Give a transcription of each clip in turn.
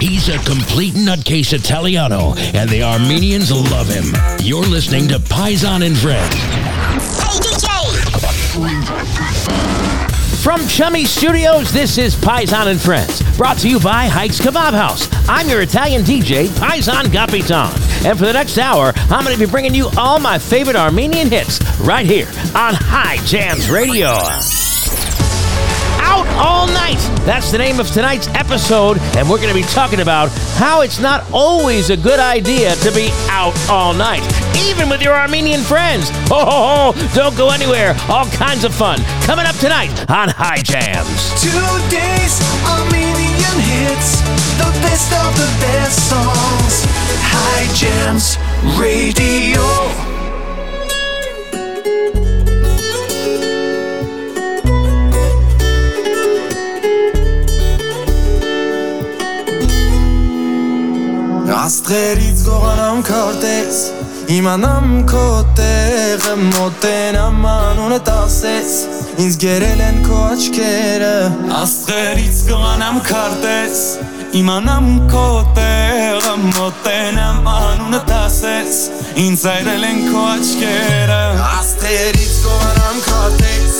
He's a complete nutcase Italiano, and the Armenians love him. You're listening to Paisan and Friends. Hey, DJ! From Chummy Studios, this is Paisan and Friends, brought to you by Hikes Kebab House. I'm your Italian DJ, Paisan Gapitan. And for the next hour, I'm going to be bringing you all my favorite Armenian hits right here on High Jams Radio. Out All Night. That's the name of tonight's episode, and we're going to be talking about how it's not always a good idea to be out all night, even with your Armenian friends. Ho, ho, ho. Don't go anywhere. All kinds of fun coming up tonight on High Jams. Today's Armenian hits, the best of the best songs. High Jams Radio. Աստղերից գողանամ քարտեզ Իմանամ քո տեղը մոտենամ անունդ ասես Ինձ գերել են քո աչքերը Աստղերից գողանամ քարտեզ Իմանամ քո տեղը մոտենամ անունդ ասես Ինձ այրել են քո աչքերը Աստղերից գողանամ քարտեզ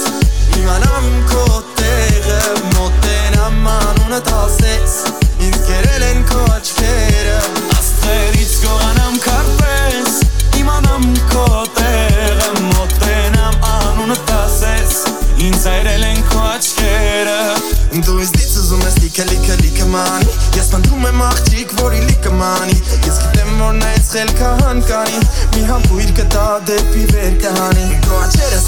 Իմանամ քո տեղը մոտենամ անունդ ասես Ինձ գերել են քո աչքերը գողանամ կարպես Իմանամ քո տեղը մոտենամ անունդ ասես Ինձ այրել են քո աչքերը Դու ինձ դից ուզում ես լիքը լիքը լիքը մանի Ես պնդում եմ աղջիկ, որի լիքը մանի Ես գիտեմ, որ նա ես խելքը հանկանի Մի համբույր կտա դեպի վեր կհանի Քո աչերը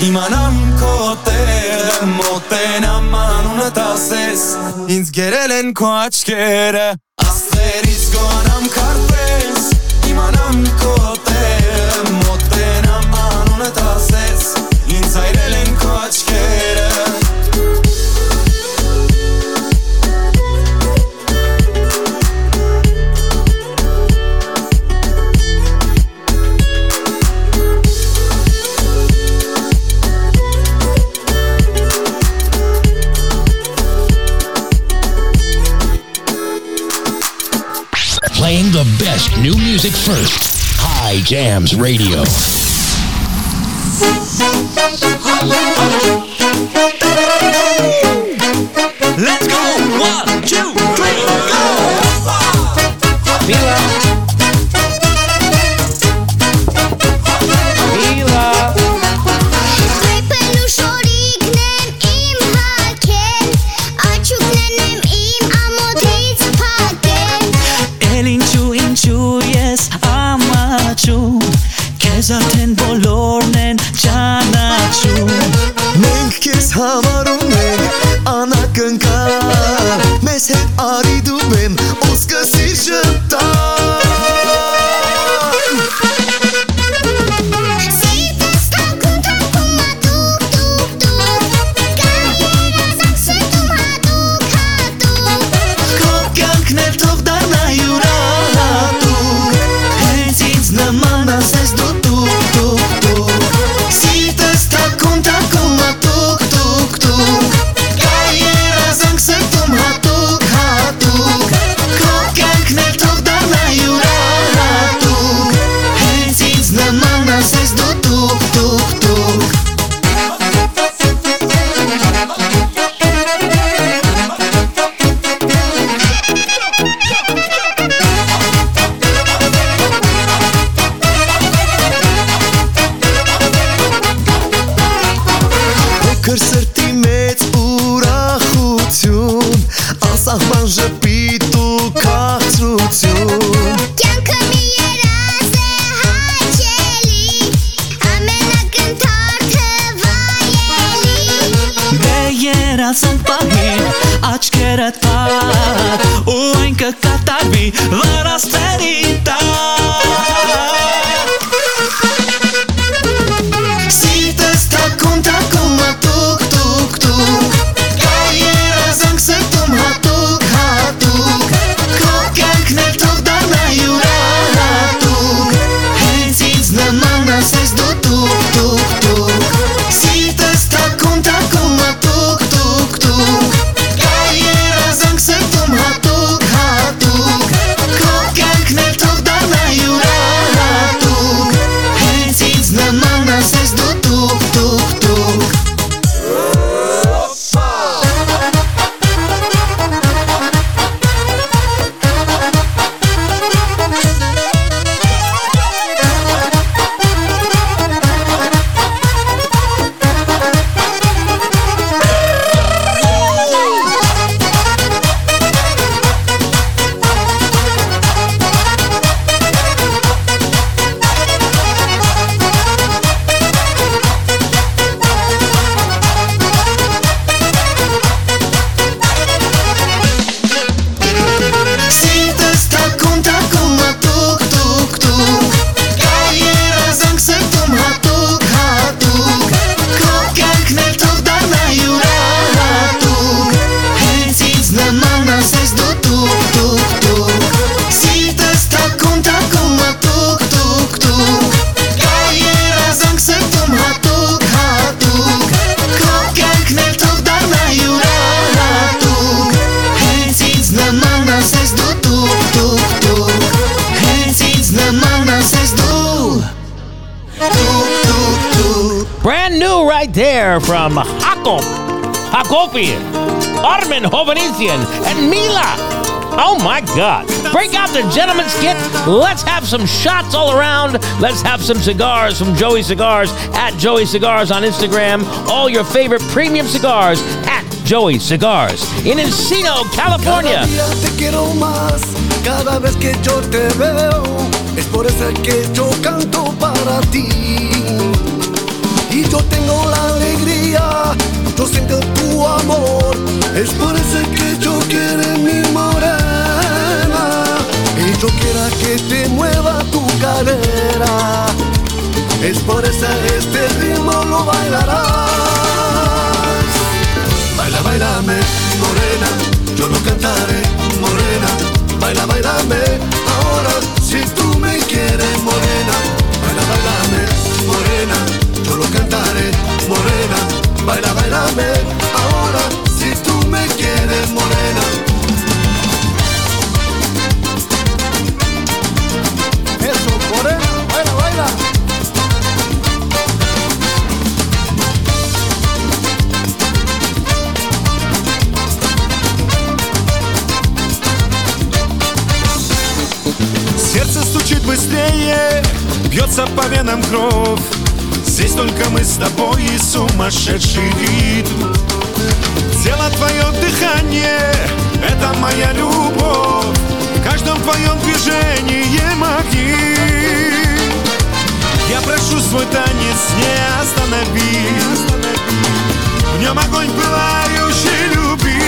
Իմանամ քո տեղը մոտենամ անունդ ասես Ինձ գերել են քո աչքերը Աստղերից գոհանամ քարտեզ Իմանամ քո first. High Jams Radio. Kır Kırsır from Hakop, Hakopian, Armin Hovhannissian, and Mila. Oh my God. Break out the gentleman's kit. Let's have some shots all around. Let's have some cigars from Joey Cigars at Joey Cigars on Instagram. All your favorite premium cigars at Joey Cigars in Encino, California. Cada vez que yo te veo, es por eso que yo canto para ti. Y yo tengo la alegría, yo siento tu amor, es por eso que yo quiero mi morena. Y yo quiero que te mueva tu cadera, es por eso este ritmo lo bailarás. Baila, bailame, morena, yo lo cantaré, morena. Baila, bailame, ahora si tú me quieres, morena. Baila, bailame, morena, yo lo cantaré. Baila, bailame, ahora si tú me quieres, morena. Eso, morena, baila, baila. Сердце стучит быстрее, бьется по венам кровь Здесь только мы с тобой и сумасшедший ритм Тело твое дыхание, это моя любовь. В каждом твоем движении магнит Я прошу свой танец не останови. В нем огонь пылающий любви.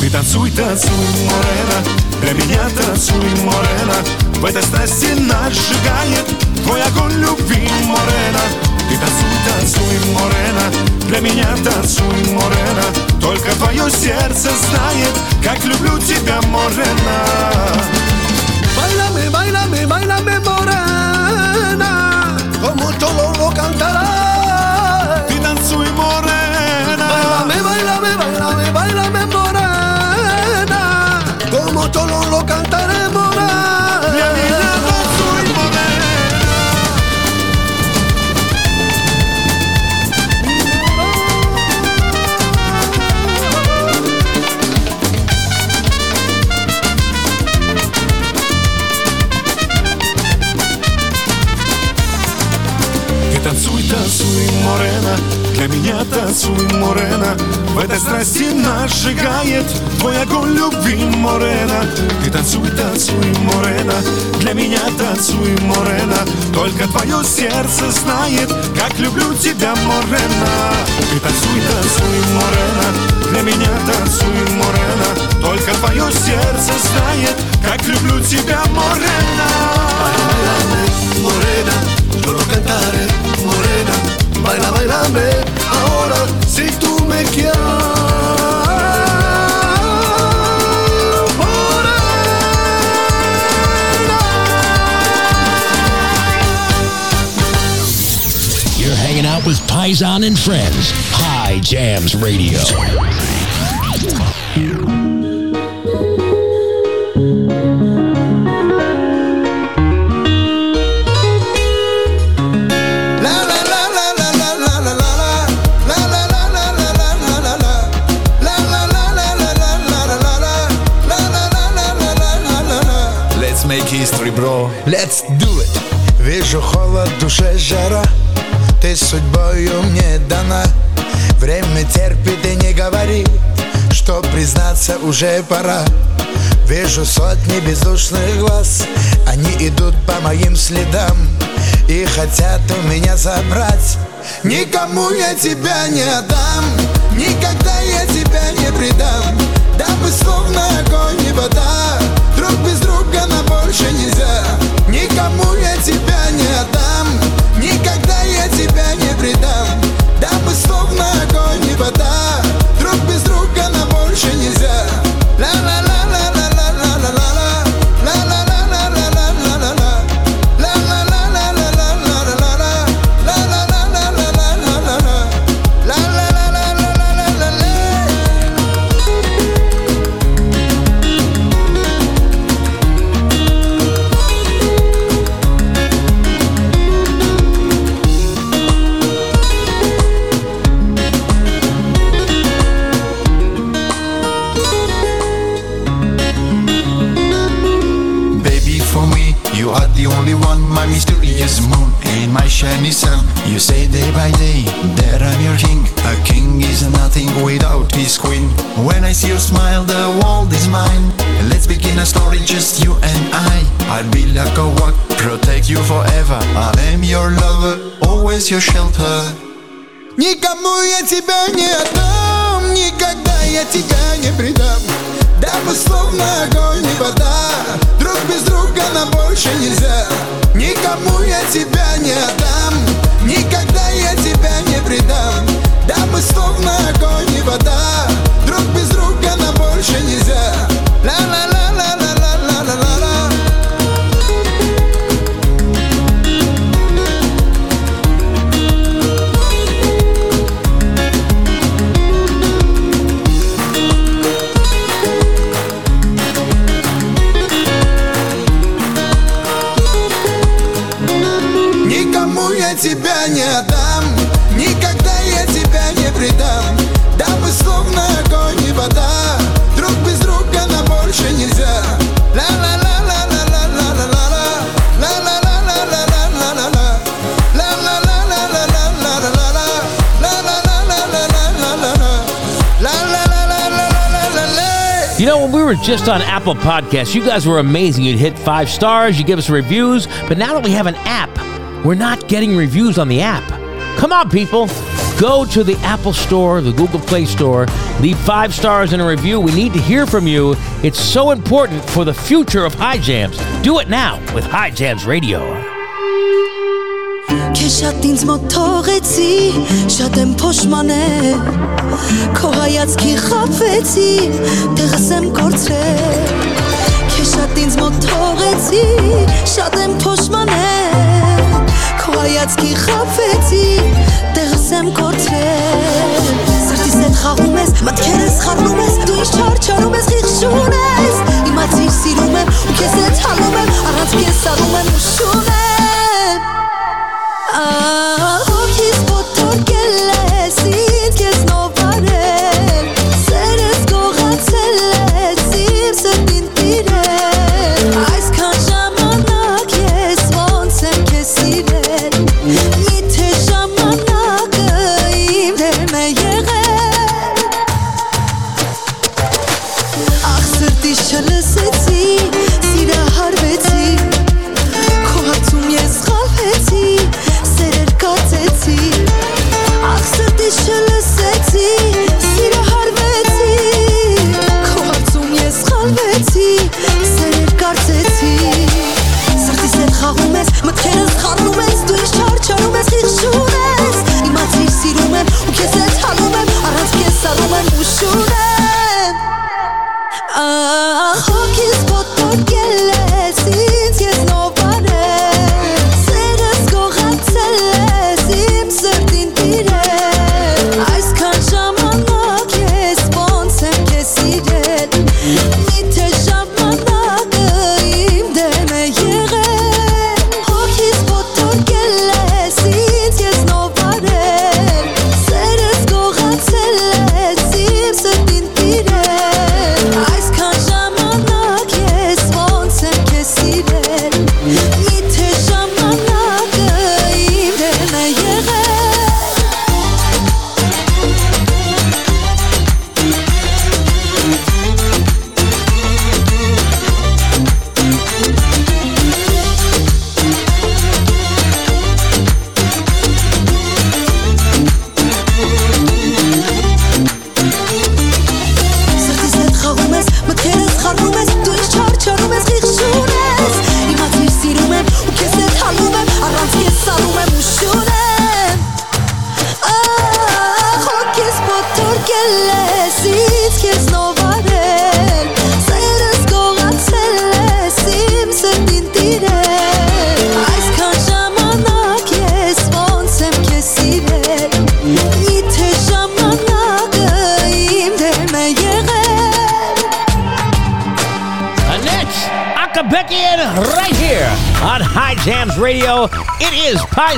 Ты танцуй, танцуй, Морена. Для меня танцуй, Морена. В этой страсти нас сжигает Твой огонь любви, Морена Ты танцуй, танцуй, Морена Для меня танцуй, Морена Только твое сердце знает Как люблю тебя, Морена Bailame, bailame, bailame morena Como cholo lo cantará Ты танцуй, Морена Bailame, bailame, bailame, bailame меня танцуй, Морена В этой страсти нас сжигает Твой огонь любви, Морена Ты танцуй, танцуй, Морена Для меня танцуй, Морена Только твое сердце знает Как люблю тебя, Морена Ты танцуй, танцуй, Морена Для меня танцуй, Морена Только твое сердце знает Как люблю тебя, Морена Morena, solo cantare, morena, baila, bailame, ahora si tú me quieres. You're hanging out with Paisan and Friends. High Jams Radio. Bro. Let's do it. Вижу холод, душе жара. Ты судьбою мне дана. Время терпит и не говорит Что признаться уже пора. Вижу сотни бездушных глаз. Они идут по моим следам И хотят у меня забрать. Никому я тебя не отдам. Никогда я тебя не предам. Дабы словно огонь и вода Друг без больше нельзя. Никому я тебя не отдам. Никогда я тебя не предам shiny sun. You say day by day that I'm your king. A king is nothing without his queen. When I see your smile, the world is mine. Let's begin a story, just you and I. I'll be like a rock, protect you forever. I am your lover, always your shelter. Никому я тебя не отдам Никогда я тебя не предам Дабы словно огонь и вода. Друг без друга нам больше нельзя. Никому я тебя не отдам. Никогда я тебя не предам. Дабы словно огонь и вода. Друг без друга нам больше нельзя. Ла-ла-ла-ла-ла-ла-ла-ла тебя не отдам Никогда я тебя не предам Дабы словно огонь и вода Друг без друга на больше нельзя Ла-ла-ла-ла-ла-ла-ла-ла Ла-ла-ла-ла-ла-ла-ла Ла-ла-ла-ла-ла-ла-ла-ла Ла-ла-ла-ла-ла-ла-ла Ла-ла-ла-ла-ла-ла-ла You know, when we were just on Apple Podcasts, you guys were amazing. You'd hit five stars, you give us reviews, but now that we have an app, we're not getting reviews on the app. Come on, people. Go to the Apple Store, the Google Play Store, leave five stars in a review. We need to hear from you. It's so important for the future of High Jams. Do it now with High Jams Radio. Հայացքի խապվեցի, տեղս եմ կորցրել Սրտիս հետ խաղում ես, մտքերս խառնում ես Դու ինչ չարչարում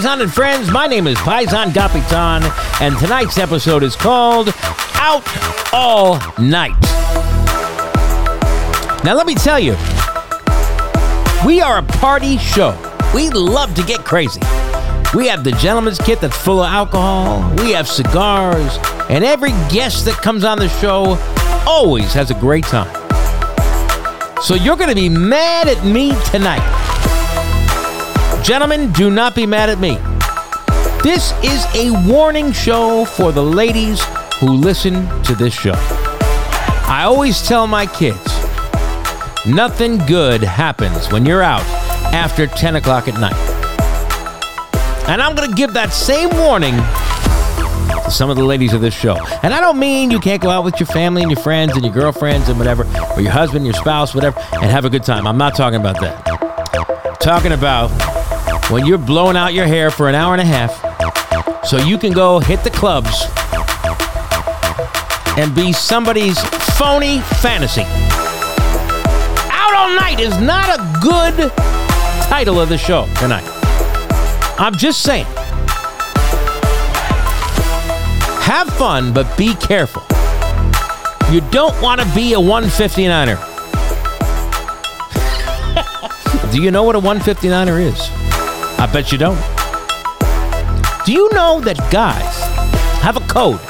Paisan and Friends. My name is Paisan Gapitan, and tonight's episode is called Out All Night. Now, let me tell you, we are a party show. We love to get crazy. We have the gentleman's kit that's full of alcohol, we have cigars, and every guest that comes on the show always has a great time. So you're going to be mad at me tonight. Gentlemen, do not be mad at me. This is a warning show for the ladies who listen to this show. I always tell my kids nothing good happens when you're out after 10 o'clock at night. And I'm going to give that same warning to some of the ladies of this show. And I don't mean you can't go out with your family and your friends and your girlfriends and whatever, or your husband, your spouse, whatever, and have a good time. I'm not talking about that. I'm talking about when you're blowing out your hair for an hour and a half so you can go hit the clubs and be somebody's phony fantasy. Out all night is not a good title of the show tonight. I'm just saying. Have fun, but be careful. You don't want to be a 159er. Do you know what a 159er is? I bet you don't. Do you know that guys have a code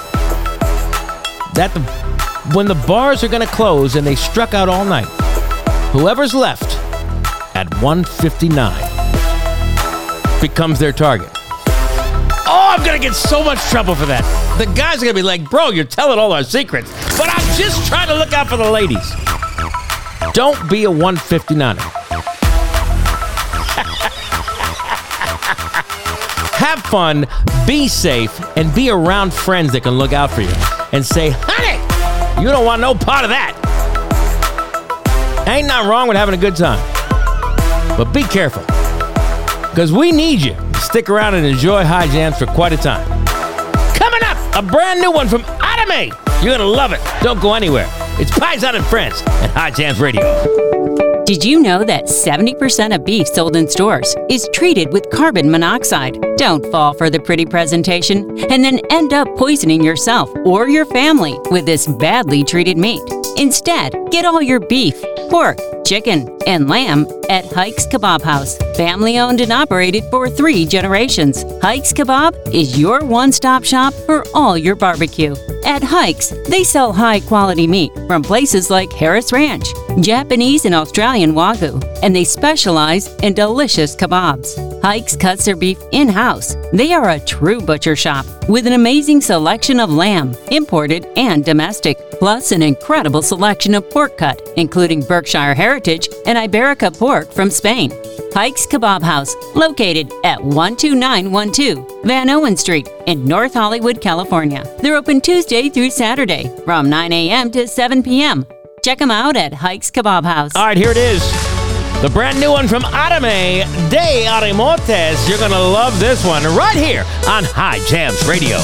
that the, when the bars are going to close and they struck out all night, whoever's left at 159 becomes their target? Oh, I'm going to get so much trouble for that. The guys are going to be like, bro, you're telling all our secrets. But I'm just trying to look out for the ladies. Don't be a 159er. Have fun, be safe, and be around friends that can look out for you and say, honey, you don't want no part of that. Ain't nothing wrong with having a good time. But be careful. Because we need you stick around and enjoy High Jams for quite a time. Coming up, a brand new one from Anime. You're going to love it. Don't go anywhere. It's Paisan and Friends at High Jams Radio. Did you know that 70% of beef sold in stores is treated with carbon monoxide? Don't fall for the pretty presentation and then end up poisoning yourself or your family with this badly treated meat. Instead, get all your beef, pork, chicken, and lamb at Hikes Kebab House. Family owned and operated for three generations. Hikes Kebab is your one stop shop for all your barbecue. At Hikes, they sell high quality meat from places like Harris Ranch, Japanese and Australian Wagyu, and they specialize in delicious kebabs. Hikes cuts their beef in house. They are a true butcher shop with an amazing selection of lamb, imported and domestic, plus an incredible selection of pork cut, including Berkshire Heritage and Ibérico pork from Spain. Hikes Kebab House, located at 12912 Vanowen Street in North Hollywood, California. They're open Tuesday through Saturday from 9 a.m. to 7 p.m. Check them out at Hikes Kebab House. All right, here it is. The brand new one from Arame de Aremotes. You're going to love this one right here on High Jams Radio.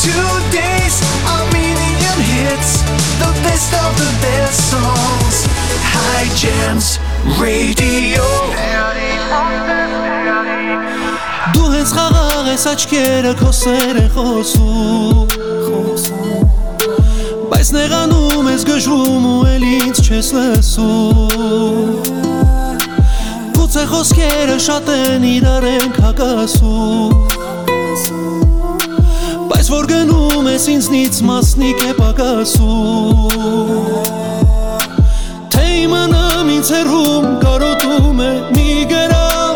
Two days of million hits, the best of the best songs. High Jams Radio. דורץ חררס אצ'קל כוסר חוסו בייס נרנום אס גשרום ואליץ צ'ס לסור Գուցե խոսքերը շատ են իրար են հակասում Բայց որ գնում ես ինձնից մասնիկ է պակասում Թե իմանամ ինձ հեռում կարոտում է մի գրամ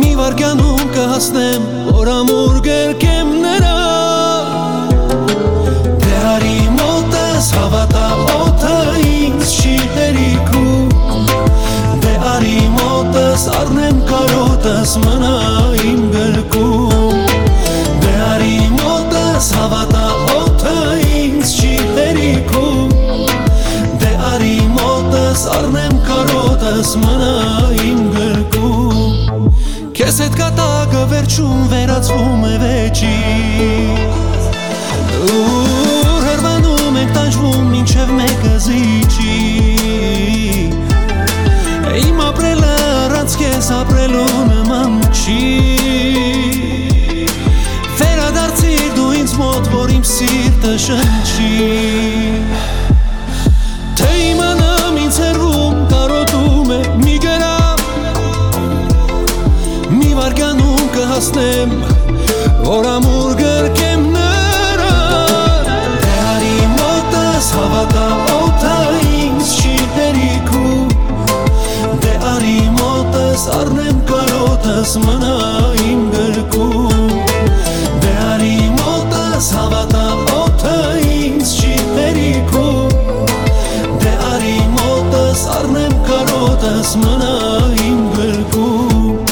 Մի վարկյանում կհասնեմ, որ ամուր գրկեմ մոտս առնեմ կարոտս մնա իմ գրկում Դե արի մոտս հավատա օթը ինձ չի հերիքում Դե արի մոտս առնեմ կարոտս մնա իմ գրկում Քեզ հետ կատակը վերջում վերածվում է վեճի Ուր հրվանում ենք տանջվում մինչև մեկը զիջի քեզ ապրելու նման չի Վերադարձիր դու ինձ մոտ, որ իմ սիրտը շնչի Թե իմանամ ինձ հեռվում կարոտում է մի գրամ Մի վարգանում կհասնեմ, որ ամուր գրկեմ նրան Դե արի մոտս հավատա մոտս առնեմ կարոտս մնա իմ գրկում Դե արի մոտս հավատա օթը ինձ չի հերիքում Դե արի մոտս առնեմ կարոտս մնա իմ գրկում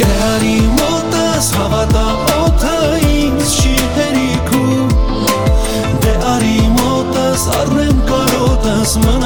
Գարի մոտս հավատա օթը ինձ չի հերիքում Դե արի մոտս առնեմ կարոտս մնա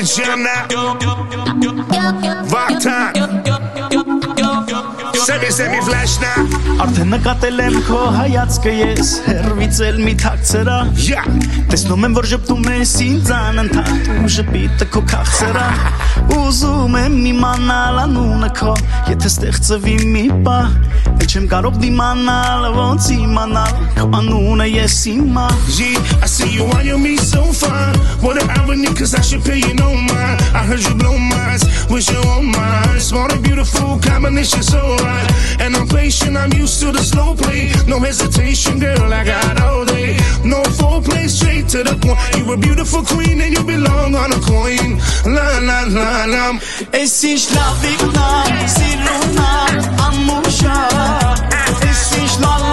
Me, send me flash now. Արդեն Նկատել եմ քո հայացքը ես հերվից էլ մի թաքցրա Տեսնում եմ որ ժպտում ես ինձ անընդհատ ու ժպիտը քո քաղցրա Ուզում եմ իմանալ անունը քո եթե ստեղծվի մի բա չեմ կարող դիմանալ ոնց իմանալ քո անունը ես իմա Yeah, I see you on your me so fine. What an irony, cause I should pay you no mind. I heard you blow minds, wish you on mine. Small and beautiful combination, so right. And I'm patient, I'm used to the slow play. No hesitation, girl, I got all day. No foreplay, straight to the point. You a beautiful queen and you belong on a coin. La la la la. Es ist la Victor, sie Amusha. Es ist.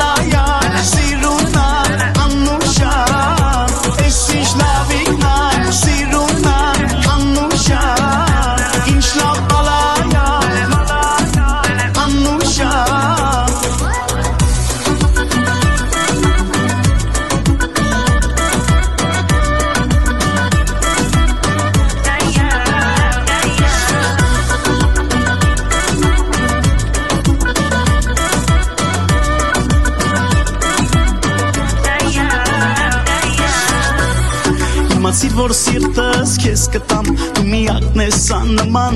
Որ սիրտս քեզ կտամ դու միակն ես աննման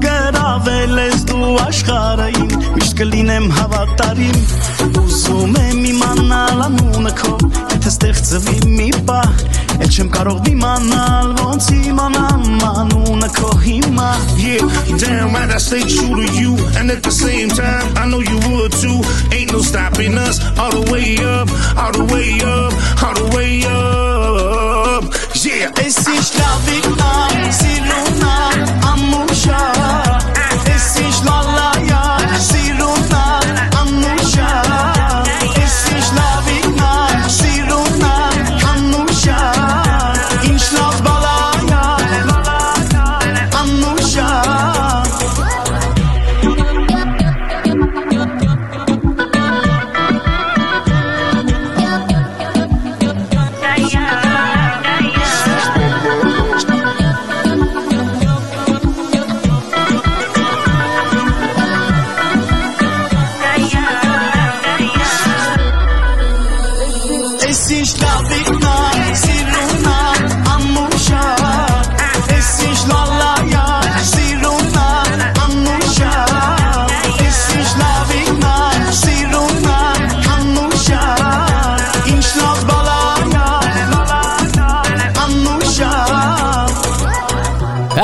գրավել ես դու աշխարհային միշտ կլինեմ հավատարիմ ուզում եմ իմանալ անունը քո եթե ստեղծվի մի բա Էլ չեմ կարող դիմանալ ոնց իմանամ անունը քո հիմա Yeah, damn right, I stay true to you. And at the same time, I know you would too. Ain't no stopping us. All the way up, all the way up, all the way up. Yeah. Et si je la victime,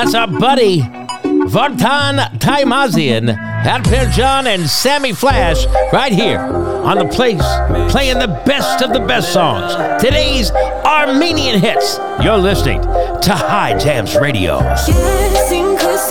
That's our buddy, Vartan Taimazian, Alper John, and Sammy Flash, right here on the place, playing the best of the best songs. Today's Armenian hits. You're listening to High Jams Radio. Ես ինքս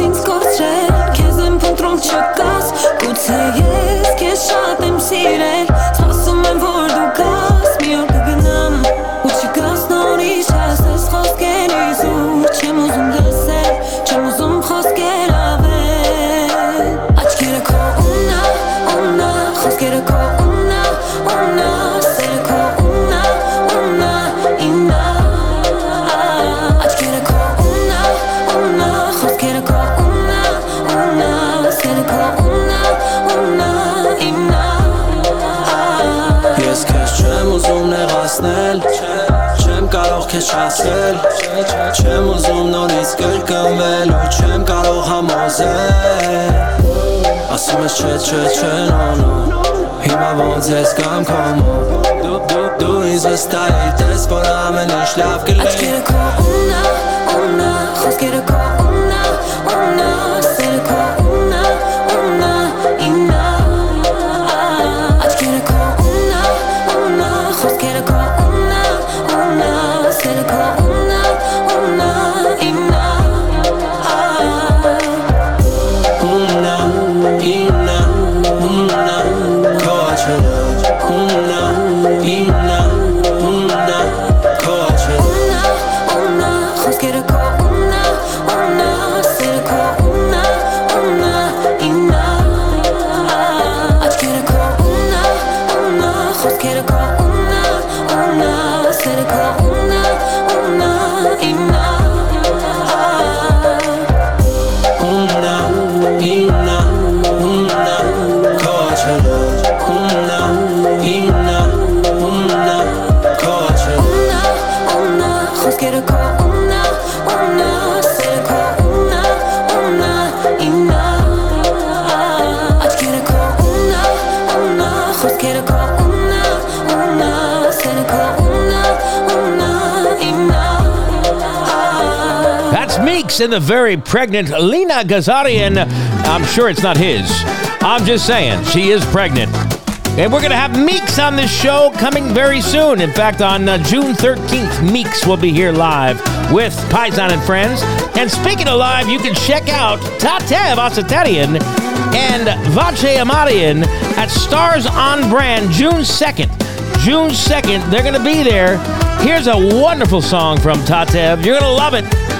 Չասել Չեմ ուզում նորից կրկնվել ու չեմ կարող համոզել Ասում ես չէ չէ նո նո Հիմա ոնց ես կամ կոմո Դու դու դու ինձ վստահ ես որ ամեն ինչ լավ կլինի Աչքերը քո ունա, ունա Խոսքերը քո ունա, And the very pregnant Lena Gazarian. I'm sure it's not his. I'm just saying, she is pregnant. And we're going to have Meeks on this show coming very soon. In fact, on uh, June 13th, Meeks will be here live with Paisan and Friends. And speaking of live, you can check out Tatev Asatryan and Vache Amaryan at Stars on Brand June 2nd. June 2nd, they're going to be there. Here's a wonderful song from Tatev. You're going to love it.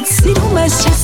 Sweet my just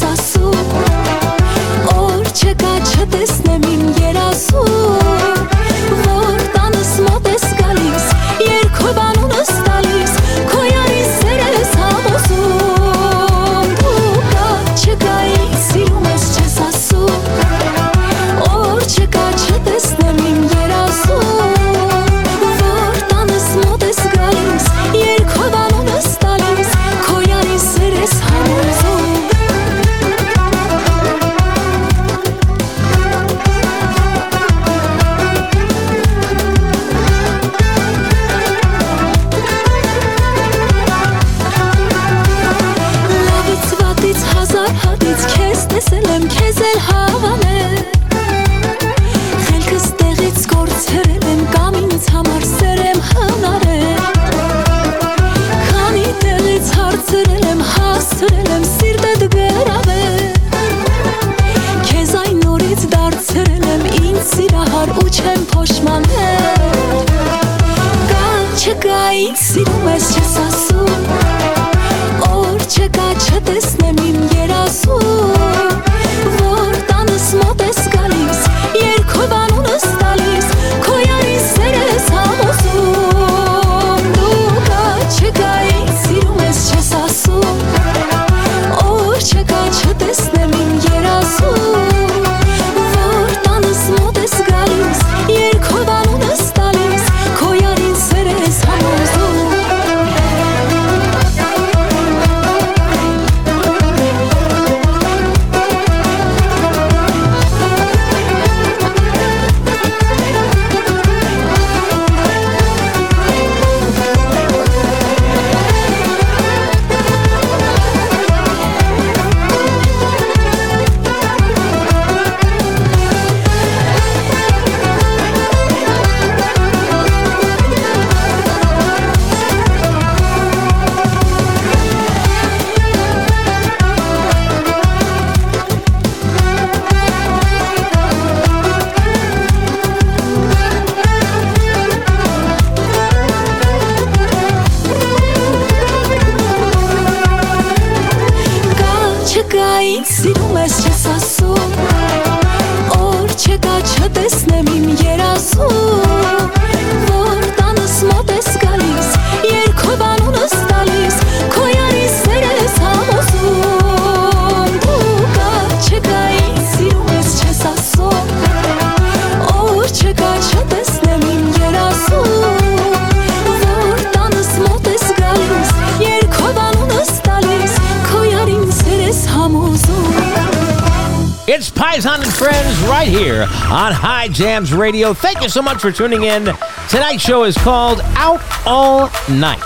Paisan and Friends right here on High Jams Radio. Thank you so much for tuning in. Tonight's show is called Out All Night.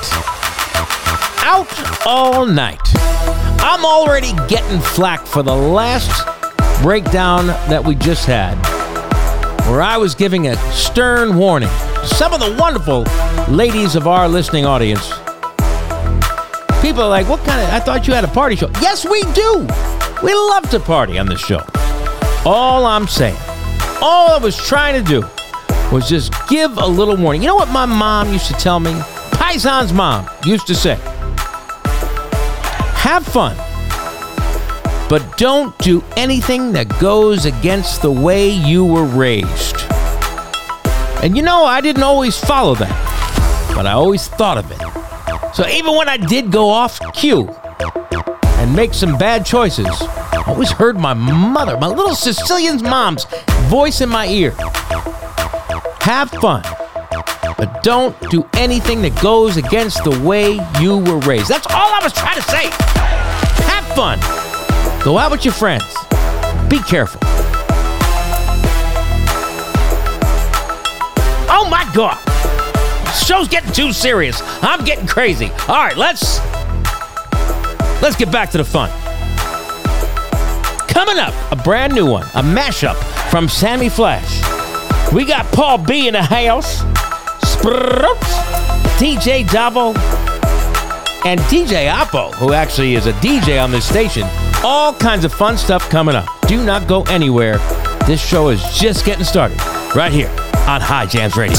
Out All Night. I'm already getting flack for the last breakdown that we just had, where I was giving a stern warning to some of the wonderful ladies of our listening audience. People are like, what kind of, I thought you had a party show. Yes, we do. We love to party on this show. All I'm saying, all I was trying to do was just give a little warning. You know what my mom used to tell me? Paisan's mom used to say, have fun. but don't do anything that goes against the way you were raised. And you know, I didn't always follow that, but I always thought of it. So even when I did go off cue and make some bad choices, always heard my mother, my little Sicilian mom's voice in my ear. Have fun, but don't do anything that goes against the way you were raised. That's all I was trying to say. Have fun. Go out with your friends. Be careful. Oh my God. Show's getting too serious. I'm getting crazy. All right, let's let's get back to the fun. Coming up, a brand new one, a mashup from Sammy Flash. We got Paul B in the house, DJ Davo, and DJ Oppo, who actually is a DJ on this station. All kinds of fun stuff coming up. Do not go anywhere. This show is just getting started right here on High Jams Radio.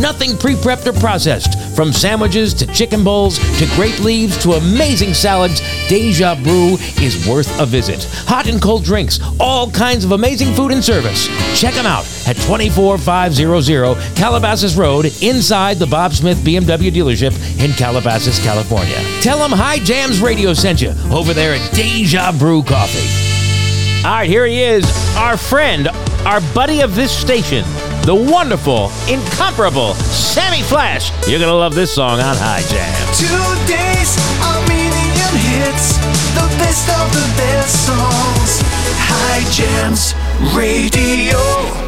Nothing pre prepped or processed. From sandwiches to chicken bowls to grape leaves to amazing salads, Deja Brew is worth a visit. Hot and cold drinks, all kinds of amazing food and service. Check them out at 24500 Calabasas Road inside the Bob Smith BMW dealership in Calabasas, California. Tell them High Jams Radio sent you over there at Deja Brew Coffee. All right, here he is, our friend, our buddy of this station, the wonderful, incomparable Sammy Flash. You're going to love this song on High Jam. Today's Armenian hits, the best of the best songs. High Jams Radio.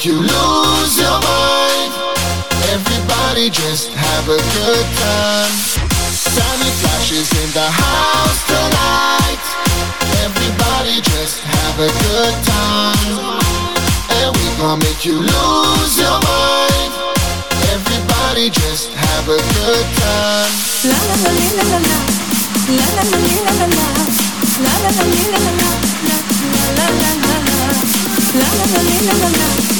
Did you lose your mind? Everybody just have a good time. Family flashes in the house tonight. Everybody just have a good time. And we gonna make you lose your mind. Everybody just have a good time. La la la la la la. La la la la la la. La la la la la la. La la la la la la. La la la la la la.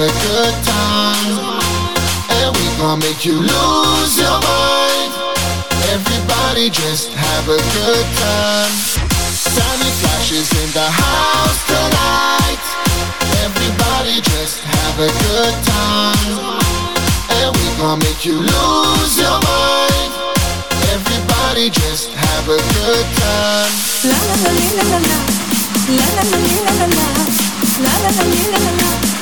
a good time. And we gonna make you lose your mind. Everybody just have a good time. Sammy Flash is in the house tonight. Everybody just have a good time. And we gonna make you lose your mind. Everybody just have a good time. La la la la la la la la la la la la la la la la la la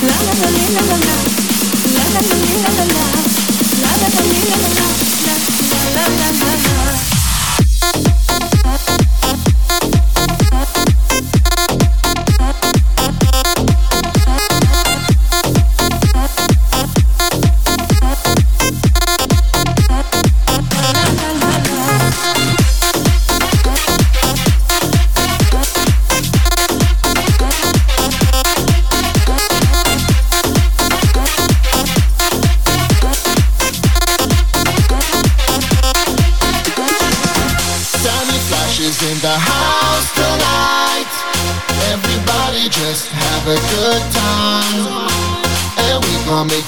la la la la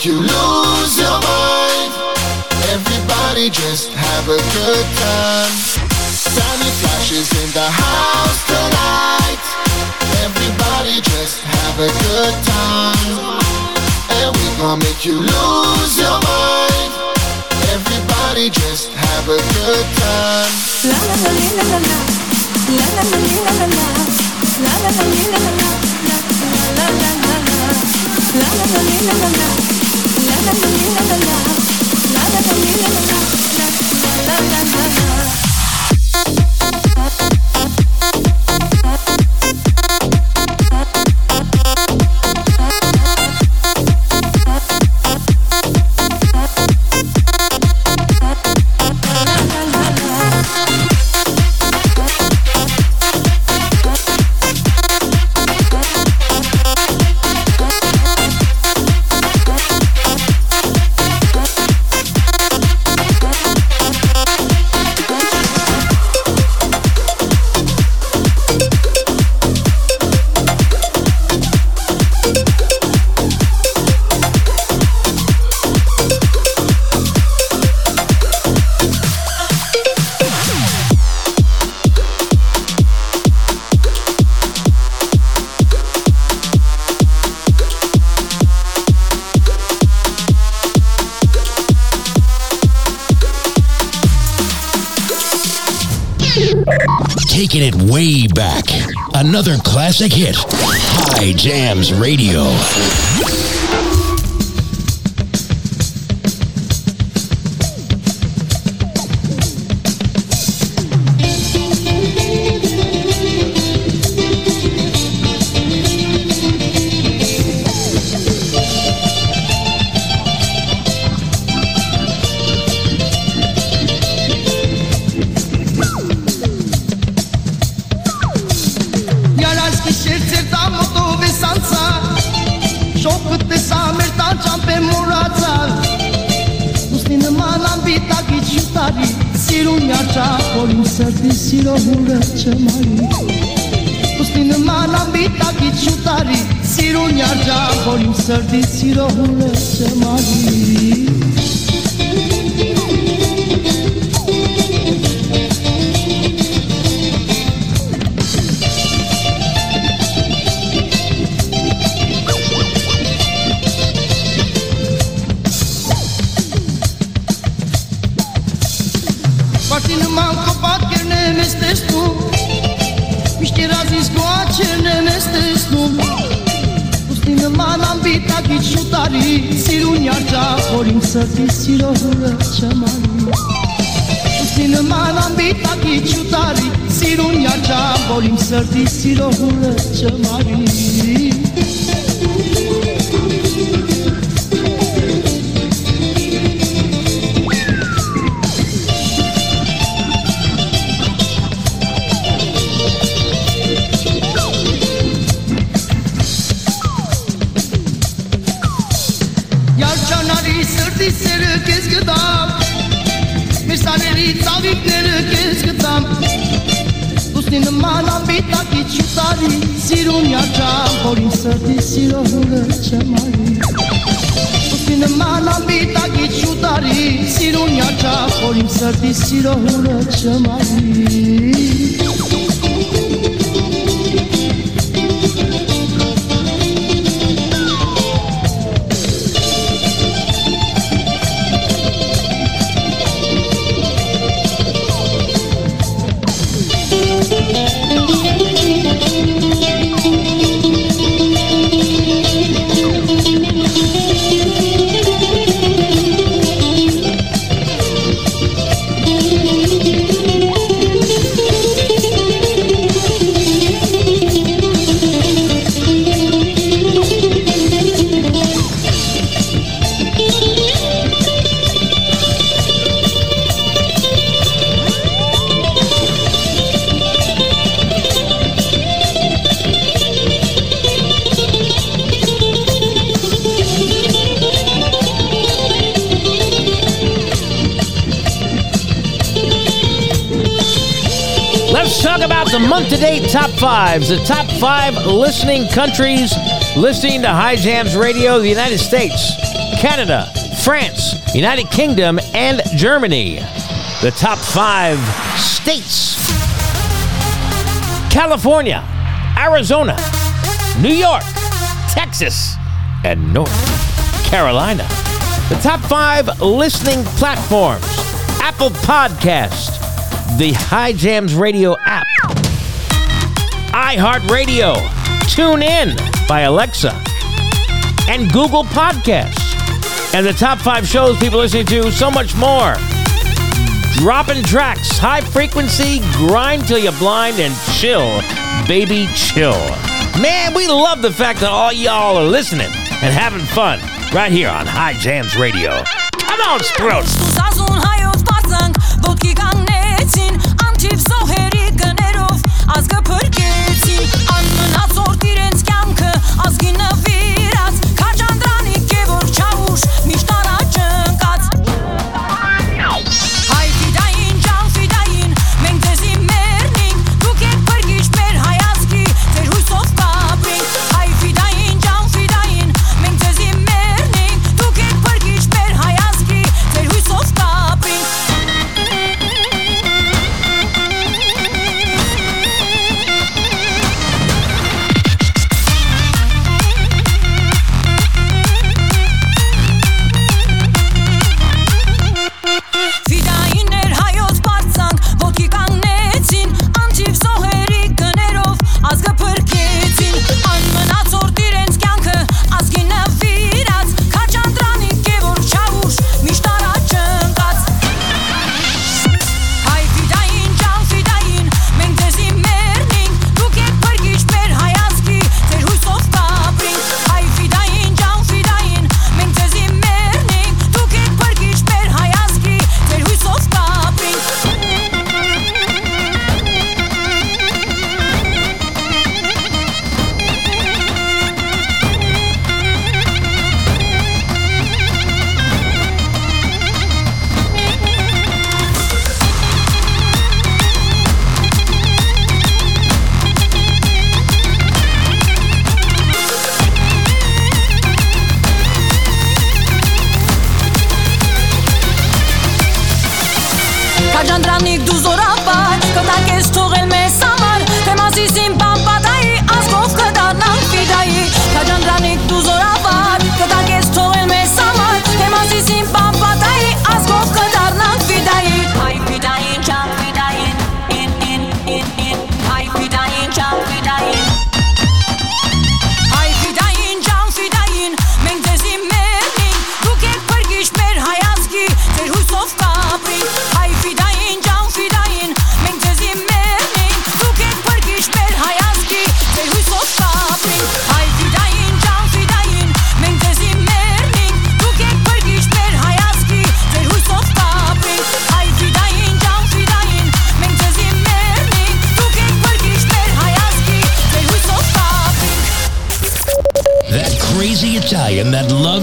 make you lose your mind. Everybody just have a good time. Sammy flashes in the house tonight. Everybody just have a good time. And we gonna make you lose your mind. Everybody just have a good time. La la la la la la. La la la la la la. La la la la la la. La la la la la. La la la la la classic hit. High Jams Radio. semadi Partinu mam kopat, kjer ne mestesnu Silunyarca Horimsa tisiro hura chamari Silamana bita ki chutari Silunyarca Horimsa tisiro hura chamari Սիրուն երջան, որ իմ սրտի սիրո հուրը չմարի Ուսնի նման ամբիտակի չուտարի Սիրուն երջան, որ իմ սրտի սիրո հուրը չմարի Let's the to date top fives, the top five listening countries listening to High Jams Radio, the United States, Canada, France, United Kingdom, and Germany. The top five states California, Arizona, New York, Texas, and North Carolina. The top five listening platforms Apple Podcast, the High Jams Radio app, iHeartRadio, Tune In by Alexa, and Google Podcasts. And the top five shows people listening to, so much more. Dropping tracks, high frequency, grind till you're blind, and chill, baby, chill. Man, we love the fact that all y'all are listening and having fun right here on High Jams Radio. Come on, Sprouts.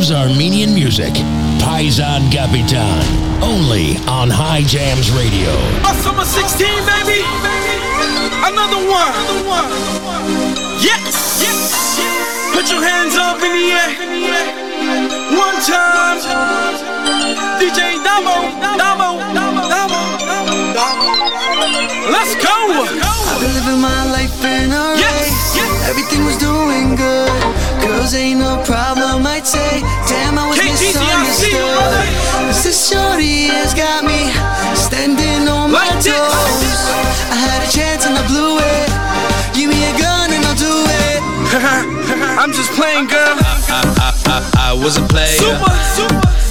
Loves Armenian music. Paisan Capitan. Only on High Jams Radio. Summer 16, baby. Another one. Yes. Yes. Put your hands up in the air. One time. DJ Damo. Damo. Damo. Damo. Let's go. I've been living my life in a race. Everything was doing good. Girls ain't no problem, I'd say. Damn, I was misunderstood. Cause this shorty has got me standing on my toes. I had a chance and I blew it. Give me a gun and I'll do it. I'm just playing, girl. I, I, I, I was a player,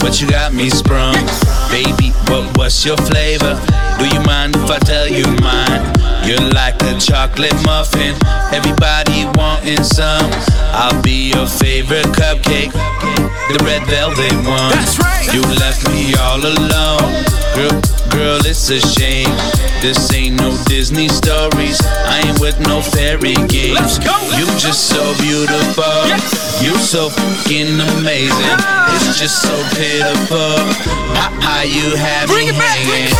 but you got me sprung. Baby, what, what's your flavor? Do you mind if I tell you mine? You're like a chocolate muffin, everybody wanting some. I'll be your favorite cupcake, the red velvet one. That's right. You left me all alone, girl. Girl, it's a shame. This ain't no Disney stories. I ain't with no fairy games. Let's go. You just so beautiful. You so fucking amazing. Ah. It's just so pitiful. How, you have Bring me it back. hanging.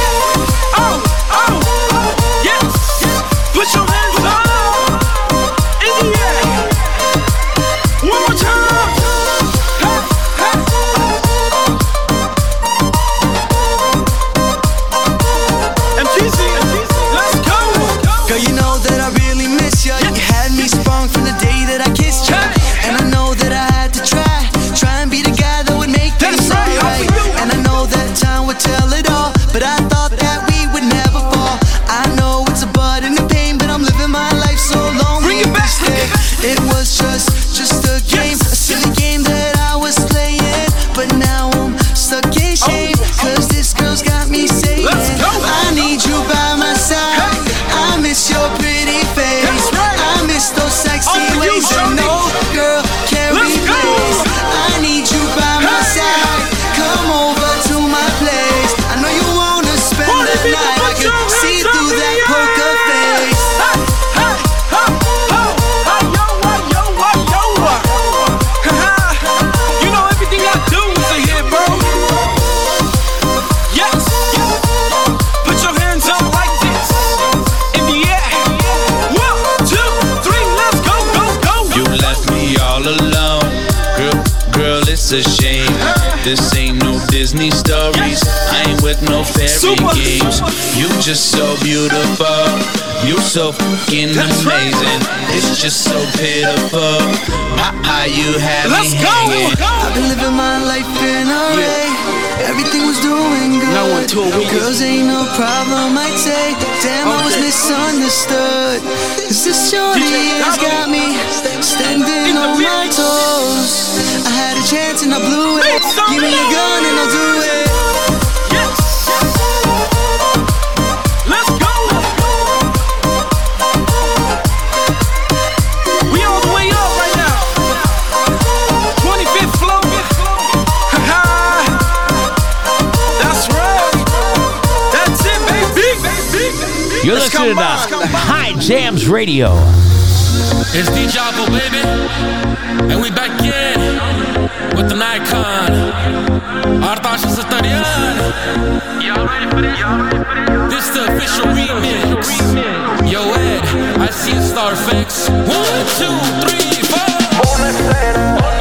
Oh, oh, yeah. Put your hands amazing. It's just so pitiful. How, how you have me hanging. I've been living my life in LA. Everything was doing good. Now on tour, we Girls ain't no problem, I'd say. Damn, I was misunderstood. Cause this shorty has got me standing on my toes. I had a chance and I blew it. Give me a gun and I'll do it. Baby. You're Let's listening to combine. High Jams Radio. It's DJ Apple, baby. And we back in with an icon. Artash Satarian. This This the official remix. Yo, Ed, I see a star fix. One, two, three, four.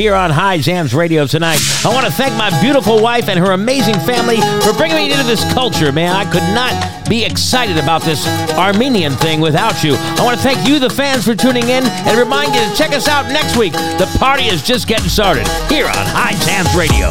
Here on High Jams Radio tonight. I want to thank my beautiful wife and her amazing family for bringing me into this culture, man. I could not be excited about this Armenian thing without you. I want to thank you, the fans, for tuning in and remind you to check us out next week. The party is just getting started here on High Jams Radio.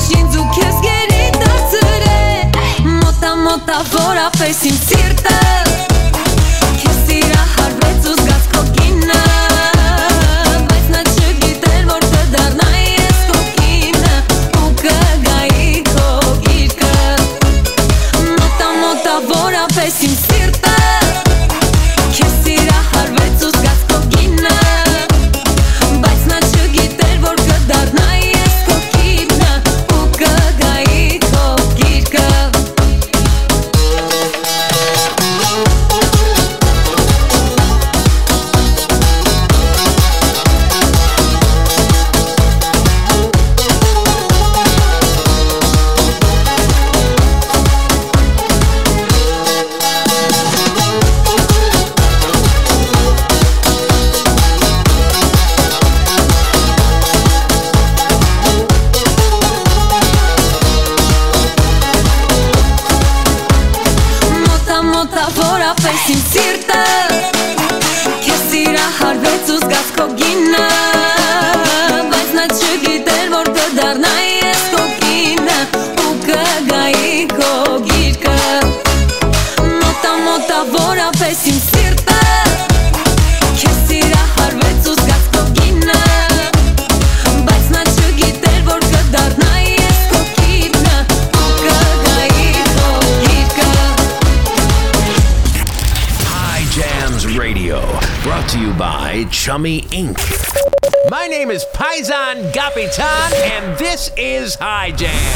դաշին ձու քեզ գերի դարձրե Մոտա մոտա որապես իմ սիրտը Chummy Inc. My name is Paizan Gapitan, and this is Highjam.